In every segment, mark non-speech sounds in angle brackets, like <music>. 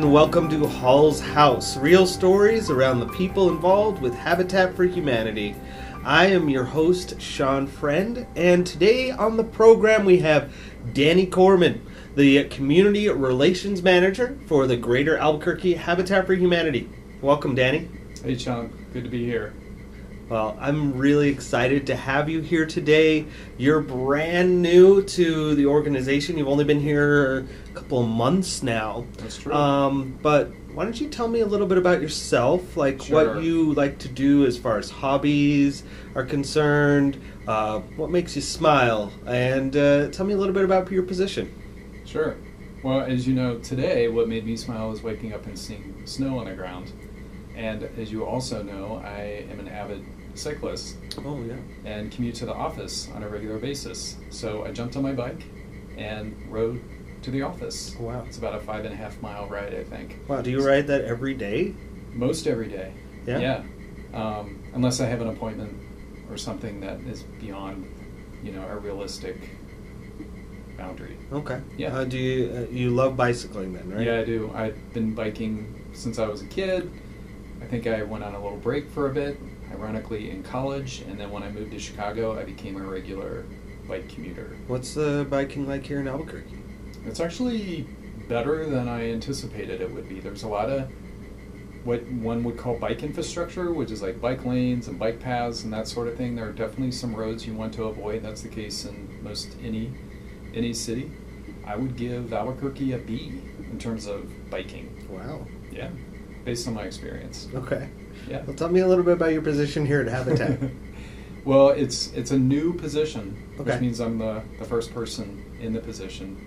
And welcome to Hall's House real stories around the people involved with Habitat for Humanity. I am your host, Sean Friend, and today on the program we have Danny Corman, the Community Relations Manager for the Greater Albuquerque Habitat for Humanity. Welcome, Danny. Hey, Sean. Good to be here. Well, I'm really excited to have you here today. You're brand new to the organization. You've only been here a couple of months now. That's true. Um, but why don't you tell me a little bit about yourself, like Sure. what you like to do as far as hobbies are concerned, uh, what makes you smile, and uh, tell me a little bit about your position. sure. Well, as you know, today what made me smile was waking up and seeing snow on the ground. And as you also know, I am an avid cyclist Oh yeah. and commute to the office on a regular basis. So I jumped on my bike and rode to the office. Wow. It's about a five and a half mile ride, I think. Wow. Do you ride that every day? Most every day. Yeah? Yeah. Um, unless I have an appointment or something that is beyond, you know, a realistic boundary. Okay. Yeah. Uh, do you uh, you love bicycling then, right? Yeah, I do. I've been biking since I was a kid. I think I went on a little break for a bit, ironically in college, and then when I moved to Chicago, I became a regular bike commuter. What's the biking like here in Albuquerque? It's actually better than I anticipated it would be. There's a lot of what one would call bike infrastructure, which is like bike lanes and bike paths and that sort of thing. There are definitely some roads you want to avoid. That's the case in most any any city. I would give Albuquerque a B in terms of biking. Wow. Yeah, based on my experience. Okay. Yeah. Well, tell me a little bit about your position here at Habitat. <laughs> well, it's it's a new position, Okay. which means I'm the, the first person in the position.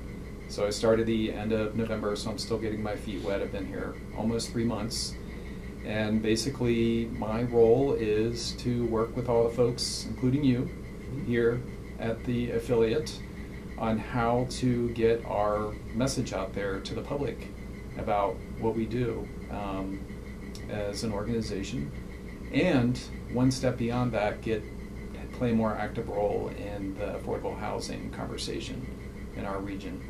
So I started the end of November, so I'm still getting my feet wet. I've been here almost three months. And basically, my role is to work with all the folks, including you, mm-hmm. here at the affiliate, on how to get our message out there to the public about what we do um, as an organization. And one step beyond that, get play a more active role in the affordable housing conversation in our region.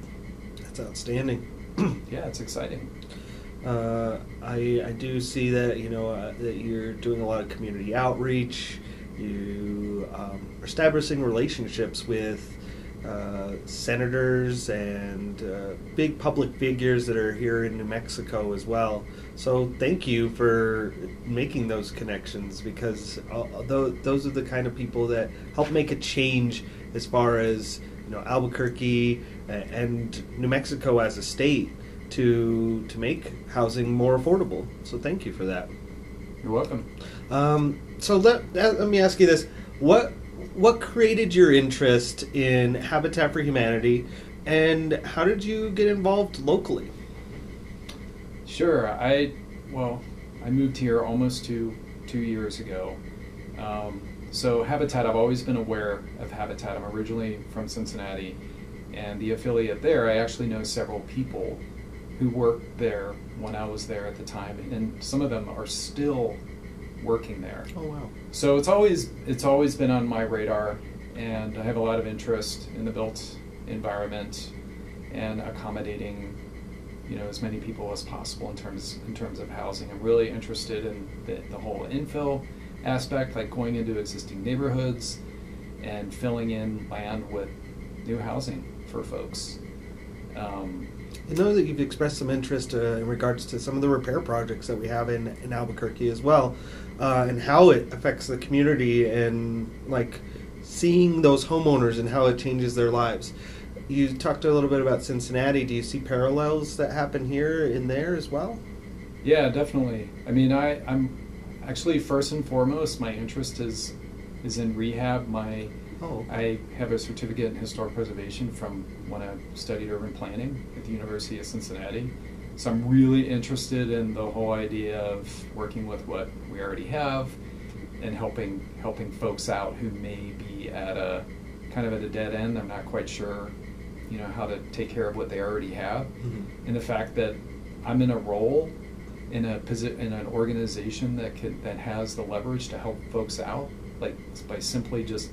That's outstanding. <clears throat> Yeah, it's exciting. Uh, I I do see that you know uh, that you're doing a lot of community outreach. You um, are establishing relationships with uh, senators and uh, big public figures that are here in New Mexico as well. So thank you for making those connections because uh, tho- those are the kind of people that help make a change as far as you know Albuquerque and New Mexico as a state to to make housing more affordable. So thank you for that. You're welcome. Um, so let uh, let me ask you this: what what created your interest in Habitat for Humanity, and how did you get involved locally? Sure. I well, I moved here almost two two years ago. Um, so Habitat, I've always been aware of Habitat. I'm originally from Cincinnati, and the affiliate there, I actually know several people who worked there when I was there at the time, and some of them are still working there. Oh wow! So it's always it's always been on my radar, and I have a lot of interest in the built environment and accommodating, you know, as many people as possible in terms in terms of housing. I'm really interested in the, the whole infill aspect, like going into existing neighborhoods and filling in land with new housing for folks. Um, I know that you've expressed some interest uh, in regards to some of the repair projects that we have in, in Albuquerque as well, uh, and how it affects the community and like seeing those homeowners and how it changes their lives. You talked a little bit about Cincinnati. Do you see parallels that happen here in there as well? Yeah, definitely. I mean, I, I'm actually first and foremost, my interest is is in rehab. My Oh, I have a certificate in historic preservation from when I studied urban planning at the University of Cincinnati. So I'm really interested in the whole idea of working with what we already have and helping helping folks out who may be at a kind of at a dead end. I'm not quite sure, you know, how to take care of what they already have. Mhm. And the fact that I'm in a role in a posi- in an organization that could that has the leverage to help folks out, like by simply just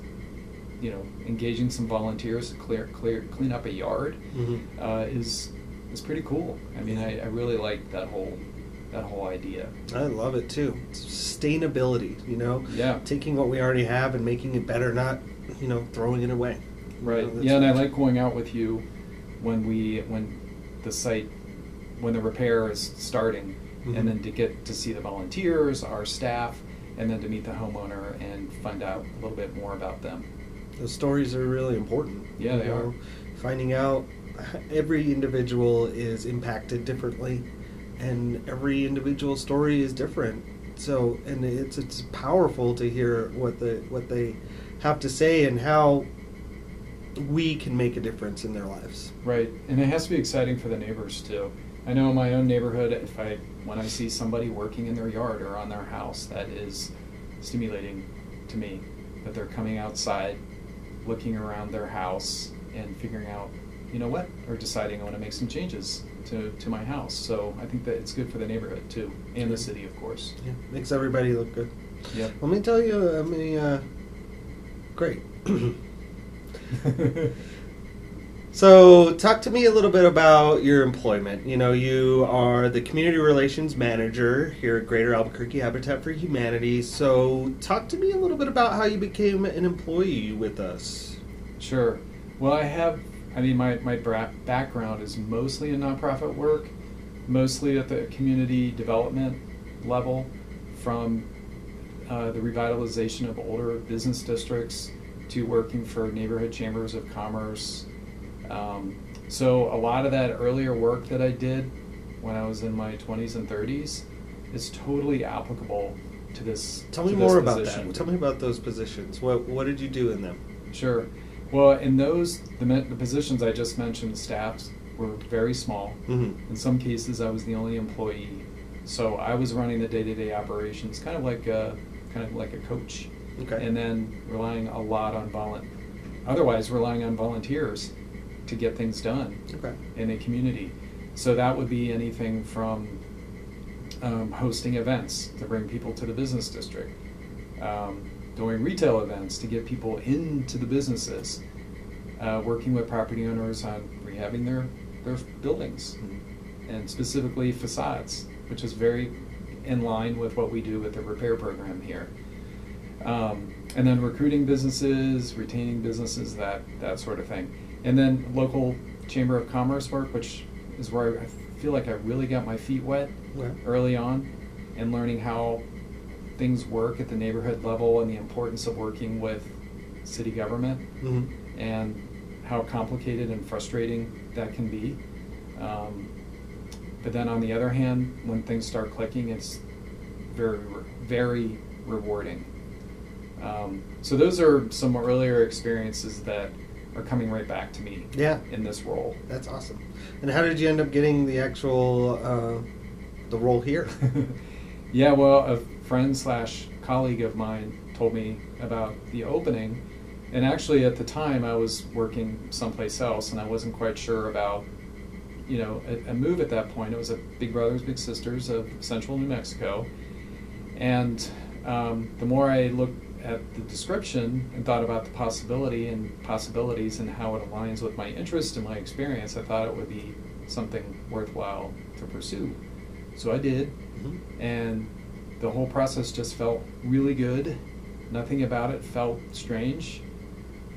you know engaging some volunteers to clear clear clean up a yard Mhm. uh, is is pretty cool. I mean, I, I really like that whole that whole idea. I love it too. Sustainability, you know, Yeah. taking what we already have and making it better, not you know throwing it away. Right. You know, yeah, and I like going out with you when we when the site when the repair is starting, Mhm. and then to get to see the volunteers, our staff, and then to meet the homeowner and find out a little bit more about them. Those stories are really important. Yeah, they are. Finding out every individual is impacted differently, and every individual story is different. So, and it's it's powerful to hear what the what they have to say and how we can make a difference in their lives. Right, and it has to be exciting for the neighbors too. I know in my own neighborhood, if I when I see somebody working in their yard or on their house, that is stimulating to me. That they're coming outside, looking around their house, and figuring out, you know what, or deciding I want to make some changes to, to my house. So I think that it's good for the neighborhood too, and the city, of course. Yeah, makes everybody look good. Yeah. Let me tell you, I mean, uh, great. <clears throat> So, talk to me a little bit about your employment. You know, you are the community relations manager here at Greater Albuquerque Habitat for Humanity. So, talk to me a little bit about how you became an employee with us. Sure. Well, I have, I mean, my, my bra- background is mostly in nonprofit work, mostly at the community development level, from uh, the revitalization of older business districts to working for neighborhood chambers of commerce. Um, so, a lot of that earlier work that I did when I was in my 20s and 30s is totally applicable to this. Tell me more about position. that. Tell me about those positions. What what did you do in them? Sure. Well, in those, the, the positions I just mentioned, the staffs were very small. Mm-hmm. In some cases, I was the only employee, so I was running the day-to-day operations, kind of like a kind of like a coach, Okay. and then relying a lot on volun, otherwise relying on volunteers to get things done Okay. in a community. So that would be anything from um, hosting events to bring people to the business district, um, doing retail events to get people into the businesses, uh, working with property owners on rehabbing their, their buildings, and specifically facades, which is very in line with what we do with the repair program here. Um, and then recruiting businesses, retaining businesses, that that sort of thing. And then local chamber of commerce work, which is where I feel like I really got my feet wet Okay. early on, and learning how things work at the neighborhood level and the importance of working with city government Mm-hmm. and how complicated and frustrating that can be. Um, but then on the other hand, when things start clicking, it's very, very rewarding. Um, so those are some earlier experiences that are coming right back to me Yeah. in this role. That's awesome. And how did you end up getting the actual uh, the role here? <laughs> yeah, well, a friend slash colleague of mine told me about the opening, and actually at the time I was working someplace else, and I wasn't quite sure about, you know, a, a move at that point. It was a Big Brothers Big Sisters of Central New Mexico, and um, the more I looked at the description and thought about the possibility and possibilities and how it aligns with my interest and my experience, I thought it would be something worthwhile to pursue. So I did, Mhm. and the whole process just felt really good. Nothing about it felt strange.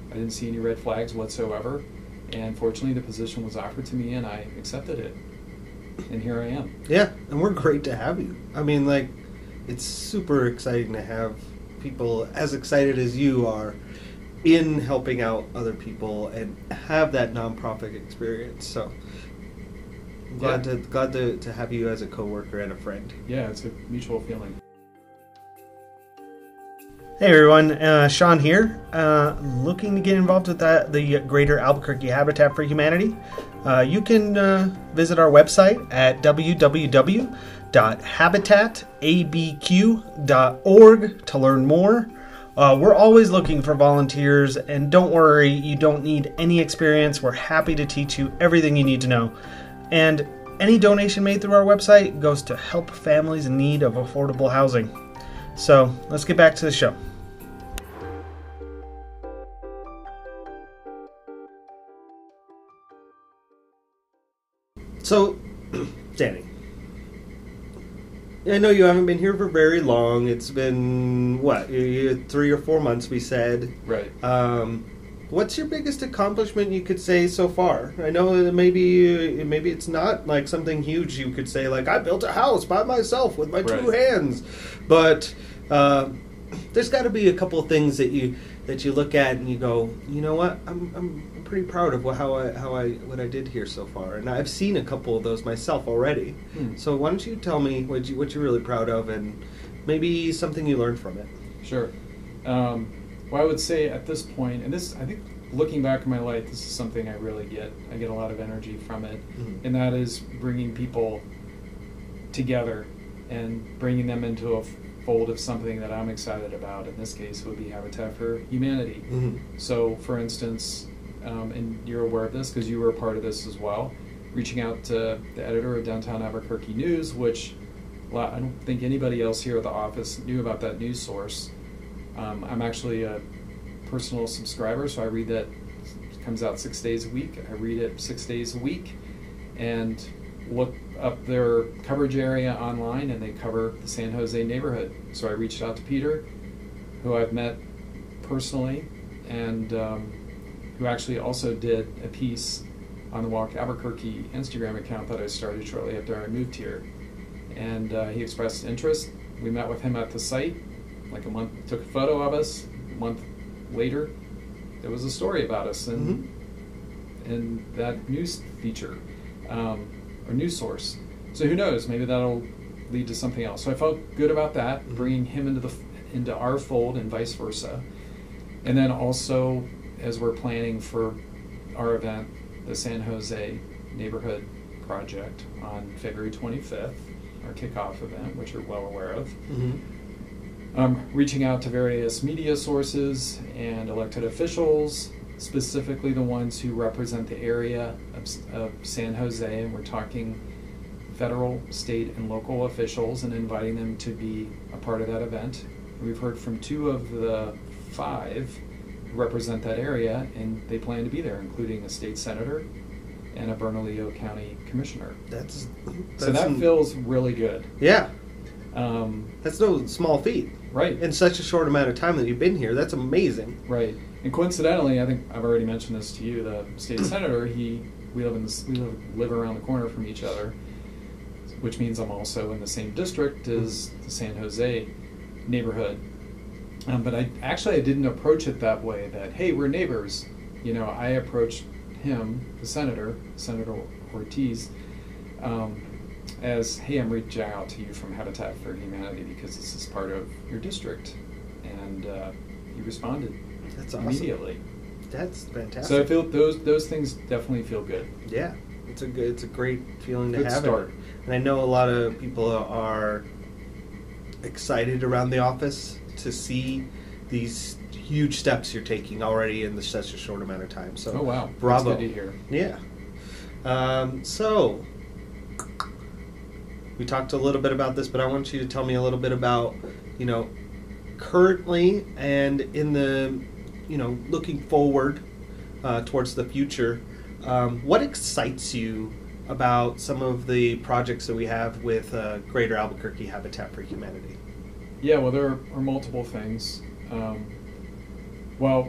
I didn't see any red flags whatsoever. And fortunately, the position was offered to me, and I accepted it. And here I am. Yeah, and we're great to have you. I mean, like, it's super exciting to have people as excited as you are in helping out other people and have that nonprofit experience. So, I'm glad Yeah. to glad to, to have you as a coworker and a friend. Yeah, it's a mutual feeling. Hey everyone, uh, Sean here. Uh, looking to get involved with that, the Greater Albuquerque Habitat for Humanity? Uh, you can uh, visit our website at www.habitatabq.org to learn more. Uh, we're always looking for volunteers, and don't worry, you don't need any experience. We're happy to teach you everything you need to know. And any donation made through our website goes to help families in need of affordable housing. So let's get back to the show. So So, <clears throat> Danny, I know you haven't been here for very long. It's been what you- you- three or four months, we said. Right. Um, what's your biggest accomplishment you could say so far? I know maybe maybe it's not like something huge. You could say like I built a house by myself with my two hands, but uh, there's got to be a couple of things that you that you look at and you go, you know what, I'm I'm pretty proud of what, how I how I what I did here so far, and I've seen a couple of those myself already. Hmm. So why don't you tell me what you what you're really proud of and maybe something you learned from it. Sure. Um, well, I would say at this point, and this, I think, looking back in my life, this is something I really get. I get a lot of energy from it, Mhm. and that is bringing people together and bringing them into a fold of something that I'm excited about. In this case, it would be Habitat for Humanity. Mhm. So, for instance, um, and you're aware of this because you were a part of this as well, reaching out to the editor of Downtown Albuquerque News, which I don't think anybody else here at the office knew about that news source. Um, I'm actually a personal subscriber, so I read that. It comes out six days a week. I read it six days a week, and look up their coverage area online, and they cover the San Jose neighborhood. So I reached out to Peter, who I've met personally, and um, who actually also did a piece on the Walk Albuquerque Instagram account that I started shortly after I moved here. And uh, he expressed interest. We met with him at the site, like a month, took a photo of us. A month later, there was a story about us in, in that news feature um, or news source. So who knows? Maybe that'll lead to something else. So I felt good about that, Mhm. bringing him into the into our fold and vice versa. And then also, as we're planning for our event, the San Jose Neighborhood Project on February 25th, our kickoff event, which you're well aware of, Mhm. Um, reaching out to various media sources and elected officials, specifically the ones who represent the area of, of San Jose, and we're talking federal, state, and local officials, and inviting them to be a part of that event. We've heard from two of the five who represent that area, and they plan to be there, including a state senator and a Bernalillo County commissioner. That's, So that feels really good. yeah. Um, That's no small feat. right. In such a short amount of time that you've been here, that's amazing. Right, and coincidentally, I think I've already mentioned this to you. The state senator, he we live in this, we live, live around the corner from each other, which means I'm also in the same district as the San Jose neighborhood. Um, but I actually I didn't approach it that way. That hey, we're neighbors. You know, I approached him, the senator, Senator Ortiz, um, as hey, I'm reaching out to you from Habitat for Humanity because this is part of your district, and uh, he responded That's awesome. immediately. That's fantastic. So I feel those those things definitely feel good. yeah, it's a good, it's a great feeling to Good have start. it. And I know a lot of people are excited around the office to see these huge steps you're taking already in such a short amount of time. So, oh wow, bravo! That's good to hear. Yeah. Um, so, we talked a little bit about this, but I want you to tell me a little bit about, you know, currently and in the, you know, looking forward uh, towards the future. Um, what excites you about some of the projects that we have with uh, Greater Albuquerque Habitat for Humanity? Yeah, well, there are multiple things. Um, well,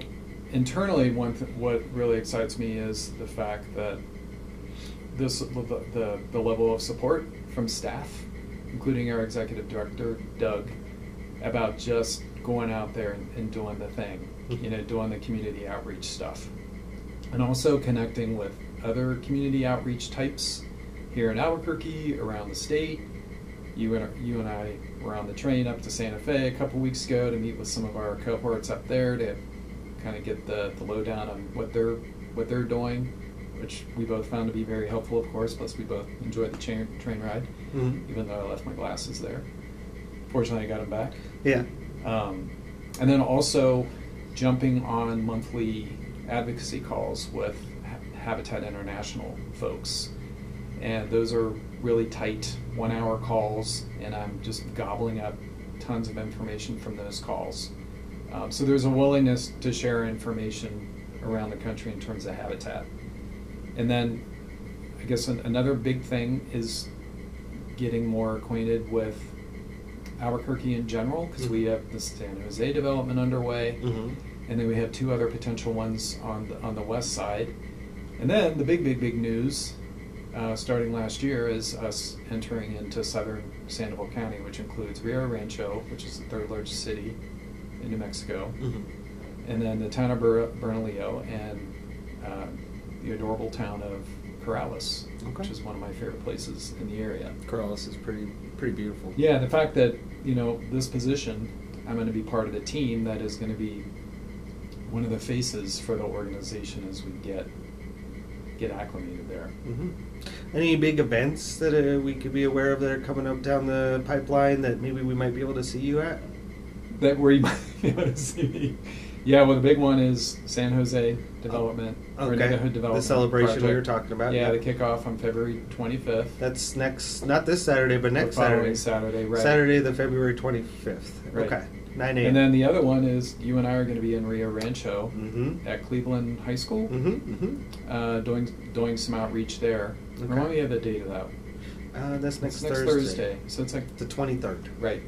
internally, one th- what really excites me is the fact that this the, the the level of support from staff, including our executive director Doug, about just going out there and, and doing the thing, mm-hmm. you know, doing the community outreach stuff, and also connecting with other community outreach types here in Albuquerque, around the state. You and you and I were on the train up to Santa Fe a couple weeks ago to meet with some of our cohorts up there to kind of get the, the lowdown on what they're what they're doing, which we both found to be very helpful, of course. Plus, we both enjoyed the train train ride, Mhm. even though I left my glasses there. Fortunately, I got them back. Yeah. Um, and then also jumping on monthly advocacy calls with Ha- Habitat International folks. And those are really tight one hour calls, and I'm just gobbling up tons of information from those calls. Um, so there's a willingness to share information around the country in terms of habitat. And then I guess an, another big thing is getting more acquainted with Albuquerque in general because we have the San Jose development underway, Mm-hmm. and then we have two other potential ones on the, on the west side. And then the big, big, big news uh, starting last year is us entering into southern Sandoval County, which includes Rio Rancho, which is the third largest city in New Mexico, Mm-hmm. and then the town of Ber- Bernalillo and uh, the adorable town of Corrales, Okay. which is one of my favorite places in the area. Corrales is pretty pretty beautiful. Yeah, the fact that you know this position, I'm going to be part of the team that is going to be one of the faces for the organization as we get get acclimated there. hmm Any big events that uh, we could be aware of that are coming up down the pipeline that maybe we might be able to see you at? That where you might <laughs> be able to see me. Yeah, well, the big one is San Jose development, or Okay. neighborhood The development. celebration we project. were talking about. Yeah, yeah. the kickoff on February 25th. That's next, not this Saturday, but next the Saturday. Saturday, right? Saturday, the February 25th. Right. Okay. 9 a.m. And then the other one is you and I are going to be in Rio Rancho Mm-hmm. at Cleveland High School. Mm-hmm. Mm-hmm. uh, doing doing some outreach there. Okay. Remind me of the date of that. Uh, that's next, It's next Thursday. Thursday. So it's like The 23rd. right.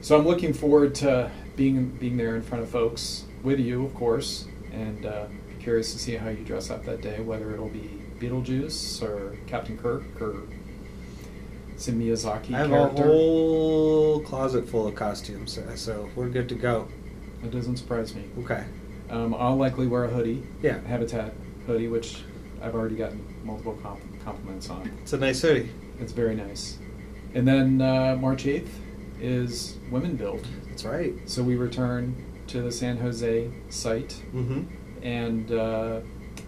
So I'm looking forward to being being there in front of folks with you, of course, and uh, curious to see how you dress up that day. Whether it'll be Beetlejuice or Captain Kirk or some Miyazaki I have character. a whole closet full of costumes, uh, so we're good to go. That doesn't surprise me. Okay. Um, I'll likely wear a hoodie. Yeah. Habitat hoodie, which I've already gotten multiple comp- compliments on. It's a nice hoodie. It's very nice. And then uh, March 8th is Women Build. That's right. So we return to the San Jose site Mm-hmm. and uh,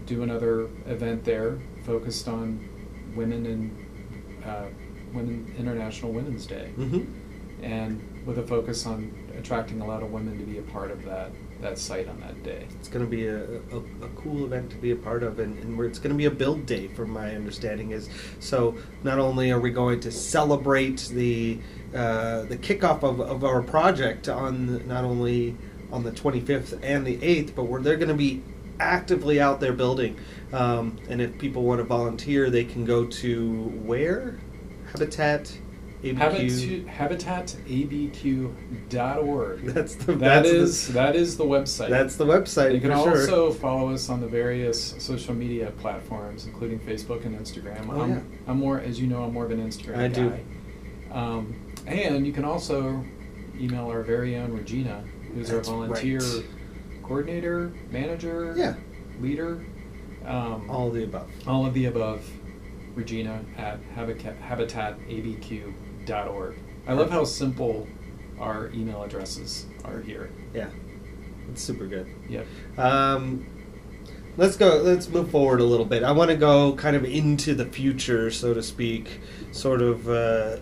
do another event there focused on women and uh, Women International Women's Day, Mm-hmm. and with a focus on attracting a lot of women to be a part of that that site on that day. It's going to be a, a, a cool event to be a part of, and, and where it's going to be a build day, from my understanding. Is so not only are we going to celebrate the uh, the kickoff of, of our project on not only on the 25th and the 8th, but we're they're going to be actively out there building. Um, and if people want to volunteer, they can go to where Habitat ABQ. Habitat, habitatabq.org. <laughs> That's the That that's is the, that is the website. that's the website. You can also sure. follow us on the various social media platforms, including Facebook and Instagram. Oh, I'm, yeah. I'm more, as you know, I'm more of an Instagram I guy. do. Um, and you can also email our very own Regina, who's That's our volunteer right. coordinator, manager, Yeah. leader, um, all the above. all of the above. Regina at habitat, habitatabq.org. I love how simple our email addresses are here. Yeah, it's super good. Yeah. Um, let's go. Let's move forward a little bit. I want to go kind of into the future, so to speak, sort of uh,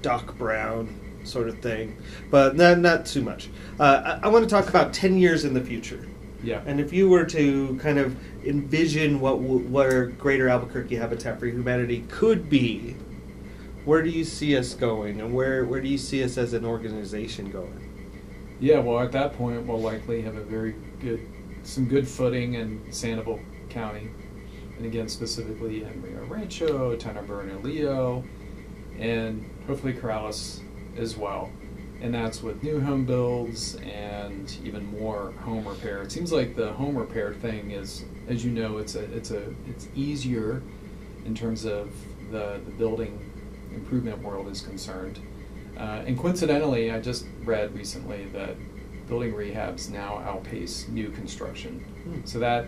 Doc Brown sort of thing, but not not too much. Uh, I, I want to talk about ten years in the future. Yeah. And if you were to kind of envision what where Greater Albuquerque Habitat for Humanity could be, where do you see us going, and where where do you see us as an organization going? Yeah, well, at that point, we'll likely have a very good, some good footing in Sandoval County, and again, specifically in Rio Rancho, Tanner Bernalillo, and hopefully Corrales as well. And that's with new home builds and even more home repair. It seems like the home repair thing is, as you know, it's a, it's a, it's easier in terms of the, the building improvement world is concerned. Uh, and coincidentally, I just read recently that building rehabs now outpace new construction. Hmm. So that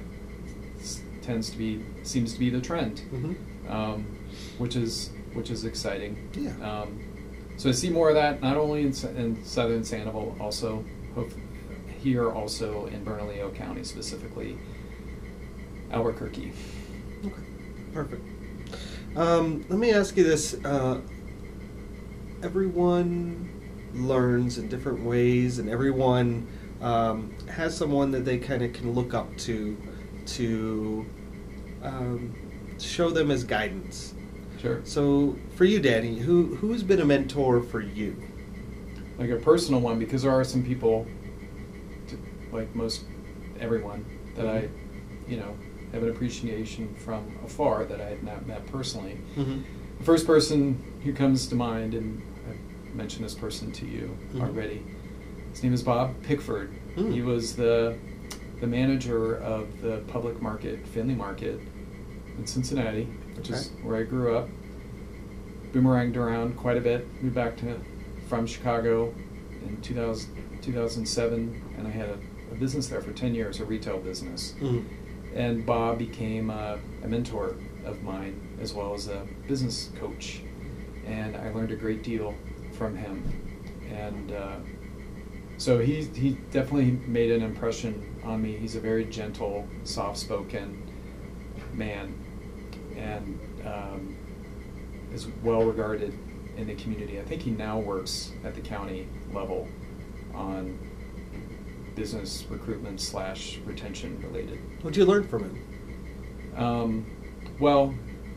s- tends to be seems to be the trend, Mm-hmm. um, which is which is exciting. Yeah. Um, so I see more of that not only in, in southern Sandoval, also here, also in Bernalillo County, specifically Albuquerque. Okay, perfect. Um, let me ask you this: uh, Everyone learns in different ways, and everyone um, has someone that they kind of can look up to to um, show them as guidance. Sure. So, for you, Danny, who who's been a mentor for you? like a personal one because there are some people, like most everyone, that I, you know, have an appreciation from afar that I had not met personally. Mm-hmm. The first person who comes to mind, and I've mentioned this person to you Mhm. already, his name is Bob Pickford. Hmm. He was the the manager of the public market, Findlay Market, in Cincinnati, which is where I grew up. Boomeranged around quite a bit. Moved back to from Chicago in 2000, 2007, and I had a, a business there for 10 years, a retail business. Mm-hmm. And Bob became a, a mentor of mine as well as a business coach. And I learned a great deal from him. And uh, so he, he definitely made an impression on me. He's a very gentle, soft spoken man and um, is well regarded in the community. I think he now works at the county level on business recruitment slash retention related. What'd you learn from him? Um, well,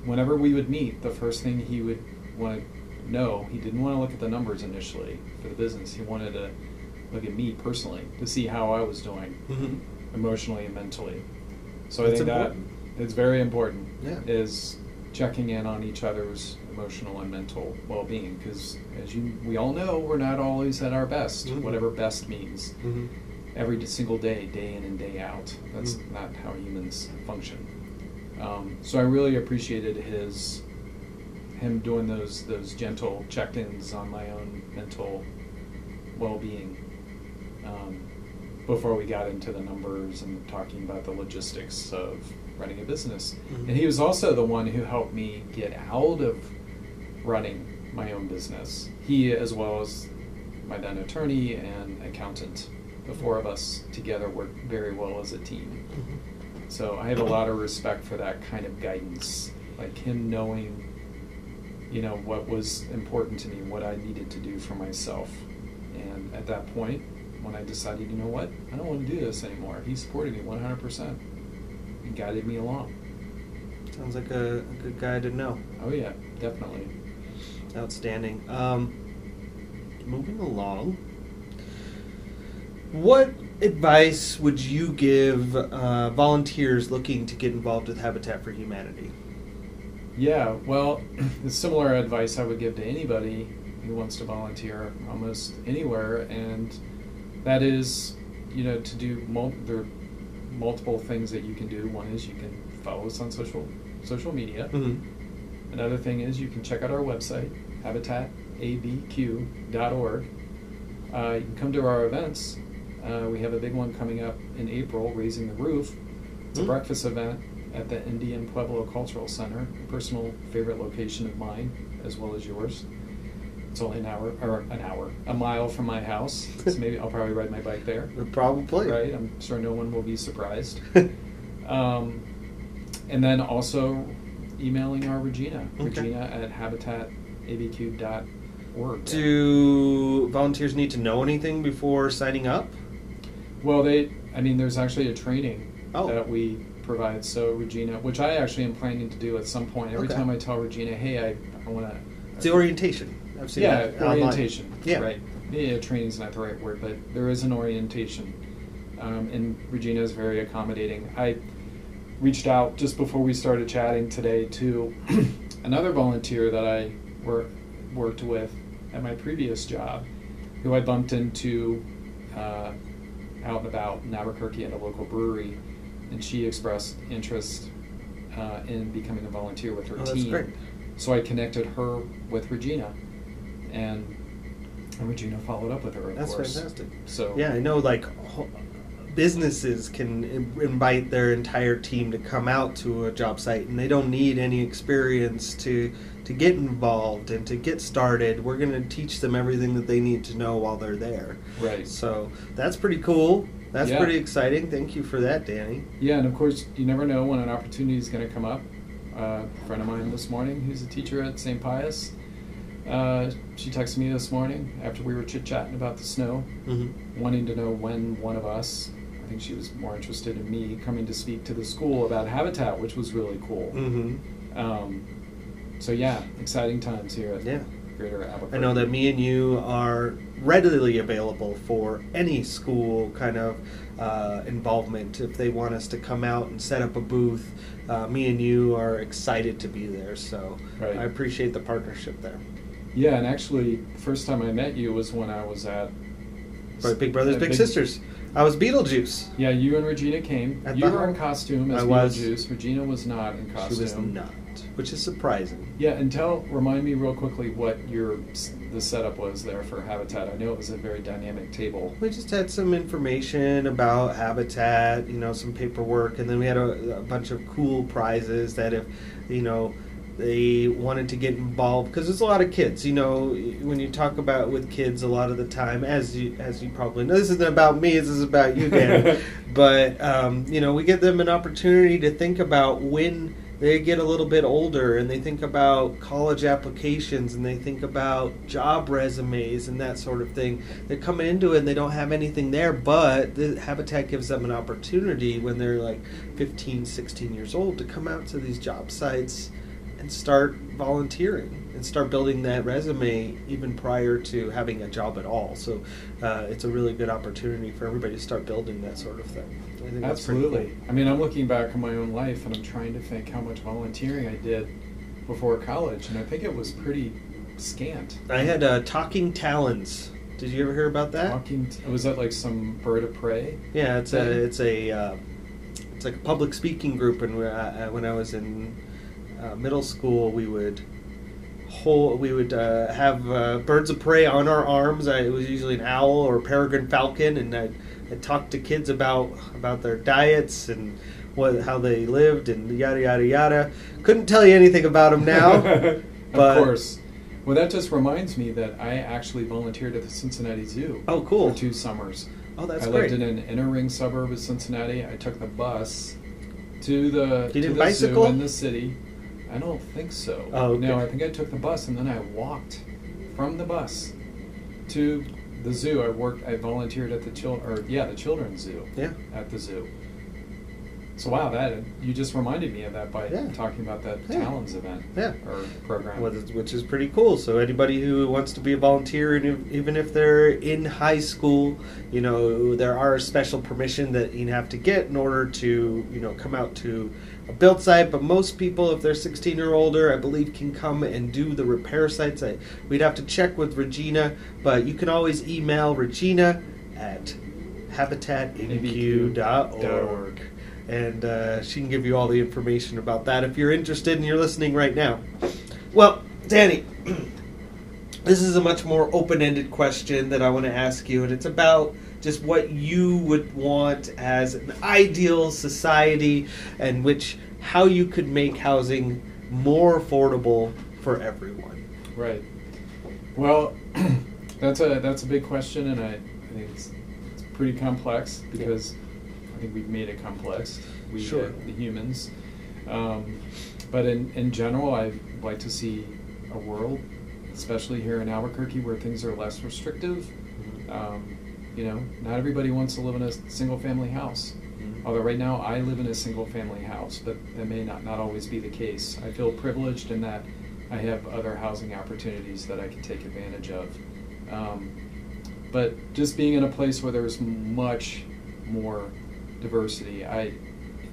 whenever we would meet, the first thing he would want to know, he didn't want to look at the numbers initially for the business. He wanted to look at me personally to see how I was doing Mm-hmm. emotionally and mentally. So That's I think important. that it's very important. Yeah. Is checking in on each other's emotional and mental well-being because, as you we all know, we're not always at our best. Mhm. Whatever best means. Mm-hmm. Every single day, day in and day out. That's Mhm. not how humans function. Um, so I really appreciated his him doing those those gentle check-ins on my own mental well-being um, before we got into the numbers and talking about the logistics of running a business. Mhm. And he was also the one who helped me get out of running my own business. He, as well as my then attorney and accountant, the four of us together worked very well as a team. Mm-hmm. So I have a lot of respect for that kind of guidance, like him knowing, you know, what was important to me, what I needed to do for myself. And at that point, when I decided, you know what, I don't want to do this anymore, he supported me 100% and guided me along. Sounds like a, a good guy to know. Oh, yeah, definitely. Outstanding. Um, moving along, what advice would you give uh, volunteers looking to get involved with Habitat for Humanity? Yeah, well, <clears throat> the similar advice I would give to anybody who wants to volunteer almost anywhere, and that is, you know, to do mul- there are multiple things that you can do. One is you can follow us on social social media. Mm-hmm. Another thing is you can check out our website, habitatabq.org. Uh, you can come to our events. Uh, we have a big one coming up in April, Raising the Roof. It's a Mm. breakfast event at the Indian Pueblo Cultural Center, a personal favorite location of mine as well as yours. It's only an hour, or an hour, a mile from my house. So maybe I'll probably ride my bike there. <laughs> Probably. Right? I'm sure no one will be surprised. <laughs> Um, and then also emailing our Regina, Okay. Regina at habitatabq.org. Do volunteers need to know anything before signing up? Well, they, I mean, there's actually a training Oh. that we provide. So Regina, which I actually am planning to do at some point. Every Okay. time I tell Regina, hey, I, I want to. It's the orientation. I've seen Yeah, that orientation. Yeah. Right. Yeah, training's not the right word, but there is an orientation. Um, and Regina is very accommodating. I reached out just before we started chatting today to <clears throat> another volunteer that I wor- worked with at my previous job, who I bumped into uh, out and about in Albuquerque at a local brewery, and she expressed interest uh, in becoming a volunteer with her Oh, team. So I connected her with Regina, and, and Regina followed up with her. Of That's course. fantastic. So Yeah, I know. Like businesses can invite their entire team to come out to a job site, and they don't need any experience to to get involved and to get started. We're going to teach them everything that they need to know while they're there. Right. So that's pretty cool. That's Yeah. pretty exciting. Thank you for that, Danny. Yeah, and of course, you never know when an opportunity is going to come up. Uh, a friend of mine this morning, who's a teacher at St. Pius, uh, she texted me this morning after we were chit chatting about the snow, Mm-hmm. wanting to know when one of us, I think she was more interested in me, coming to speak to the school about habitat, which was really cool. Mm-hmm. Um, so yeah, exciting times here at Yeah. greater Albuquerque. I know that me and you are readily available for any school kind of uh, involvement. If they want us to come out and set up a booth, uh, me and you are excited to be there. So Right. I appreciate the partnership there. Yeah, and actually, first time I met you was when I was at Big Brothers, at Big, Sisters. I was Beetlejuice. Yeah, you and Regina came. At you were in costume as I was. Beetlejuice. Regina was not in costume. She was not, which is surprising. Yeah, and tell remind me real quickly what your the setup was there for Habitat. I know it was a very dynamic table. We just had some information about habitat, you know, some paperwork, and then we had a, a bunch of cool prizes that if, you know, they wanted to get involved because there's a lot of kids. You know, when you talk about with kids, a lot of the time, as you as you probably know, this isn't about me. This is about you, Dan. <laughs> but um, you know, we give them an opportunity to think about when they get a little bit older and they think about college applications and they think about job resumes and that sort of thing. They're coming into it and they don't have anything there, but the Habitat gives them an opportunity when they're like 15, 16 years old to come out to these job sites and start volunteering and start building that resume even prior to having a job at all. So uh, it's a really good opportunity for everybody to start building that sort of thing. I think that's pretty Absolutely. I mean, I'm looking back on my own life and I'm trying to think how much volunteering I did before college, and I think it was pretty scant. I had uh, Talking Talons. Did you ever hear about that? Talking, t- was that like some bird of prey? Yeah, it's a it's a uh, it's like a public speaking group. And when I, when I was in uh, middle school, we would hold we would uh, have uh, birds of prey on our arms. I, it was usually an owl or a peregrine falcon, and I'd, I'd talk to kids about about their diets and what how they lived and yada yada yada. Couldn't tell you anything about them now. <laughs> but- of course. Well, that just reminds me that I actually volunteered at the Cincinnati Zoo. Oh, cool. For two summers. Oh, that's I great. lived in an inner ring suburb of Cincinnati. I took the bus to the, to the zoo in the city. I don't think so. Oh, okay. No, I think I took the bus and then I walked from the bus to the zoo. I worked. I volunteered at the chil or yeah, the children's zoo Yeah. at the zoo. So wow, that you just reminded me of that by Yeah. talking about that Yeah. Talons event Yeah. or program. Which is- pretty cool. So anybody who wants to be a volunteer, and even if they're in high school, you know there are special permission that you have to get in order to you know come out to a build site. But most people, if they're 16 or older, I believe can come and do the repair sites. I, we'd have to check with Regina, but you can always email Regina at habitatabq.org and uh, she can give you all the information about that if you're interested and you're listening right now. Well, Danny, <clears throat> this is a much more open-ended question that I want to ask you, and it's about just what you would want as an ideal society, and which how you could make housing more affordable for everyone. Right. Well, <clears throat> that's a that's a big question, and I, I think it's, it's pretty complex because I think we've made it complex. We Sure. the humans. Um, but in in general, I'd like to see a world, especially here in Albuquerque, where things are less restrictive. Um, you know, not everybody wants to live in a single family house. Although right now I live in a single family house, but that may not, not always be the case. I feel privileged in that I have other housing opportunities that I can take advantage of. Um, but just being in a place where there's much more diversity, I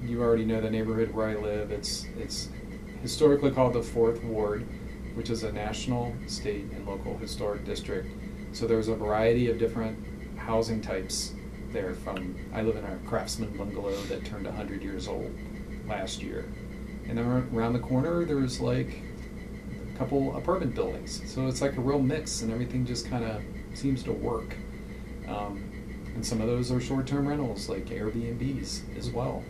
you already know the neighborhood where I live. It's it's historically called the Fourth Ward, which is a national, state, and local historic district. So there's a variety of different housing types there. From I live in a craftsman bungalow that turned 100 years old last year, and then around the corner there's like a couple apartment buildings. So it's like a real mix, and everything just kind of seems to work. Um, and some of those are short-term rentals, like Airbnbs as well.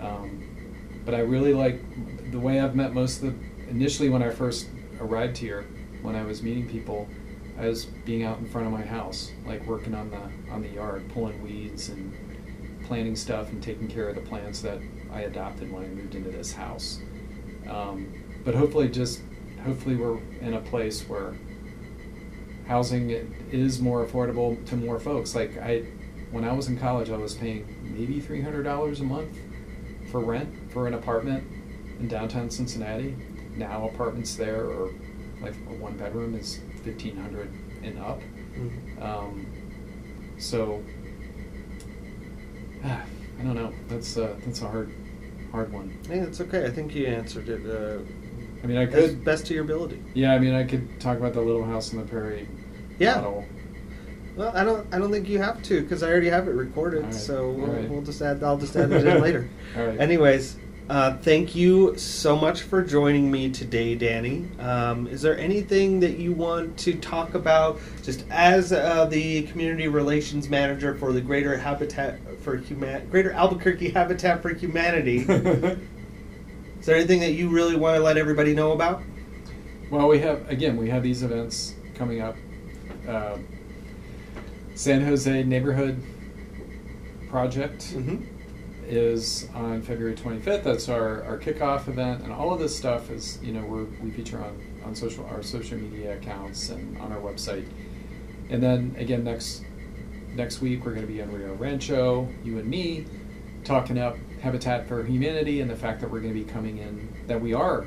Um, but I really like the way I've met most of the. Initially, when I first arrived here, when I was meeting people, I was being out in front of my house, like working on the on the yard, pulling weeds and planting stuff and taking care of the plants that I adopted when I moved into this house. Um, but hopefully, just hopefully we're in a place where housing is more affordable to more folks. Like I, when I was in college, I was paying maybe three hundred dollars a month for rent for an apartment in downtown Cincinnati. Now apartments there are like a one bedroom is fifteen hundred and up. Mhm. Um, so ah, <sighs> I don't know. That's uh, that's a hard hard one. Hey, it's okay. I think you answered it uh, I mean, I could. best to your ability. Yeah, I mean, I could talk about the Little House on the Prairie Yeah. model. Well, I don't. I don't think you have to because I already have it recorded. Right. So we'll, right. we'll just add. I'll just <laughs> add it in later. All right. Anyways, uh, thank you so much for joining me today, Danny. Um, is there anything that you want to talk about, just as uh, the community relations manager for the Greater Habitat for Human, Greater Albuquerque Habitat for Humanity? <laughs> is there anything that you really want to let everybody know about? Well, we have again, we have these events coming up. Uh, San Jose Neighborhood Project Mm-hmm. Is on February 25th. That's our, our kickoff event, and all of this stuff is you know we feature on on social our social media accounts and on our website. And then again next next week we're going to be in Rio Rancho, you and me, talking up Habitat for Humanity and the fact that we're going to be coming in that we are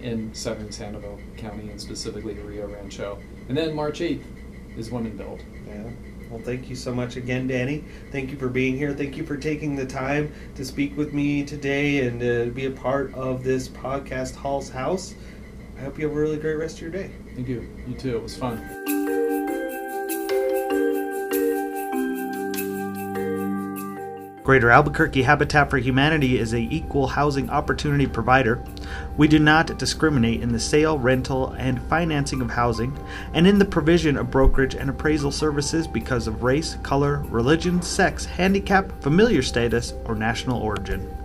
in southern Sandoval County and specifically Rio Rancho. And then March 8th is Women Build. Yeah. Well, thank you so much again, Danny. Thank you for being here. Thank you for taking the time to speak with me today and uh, be a part of this podcast, Hall's House. I hope you have a really great rest of your day. Thank you. You too. It was fun. Greater Albuquerque Habitat for Humanity is a equal housing opportunity provider. We do not discriminate in the sale, rental, and financing of housing, and in the provision of brokerage and appraisal services because of race, color, religion, sex, handicap, familiar status, or national origin.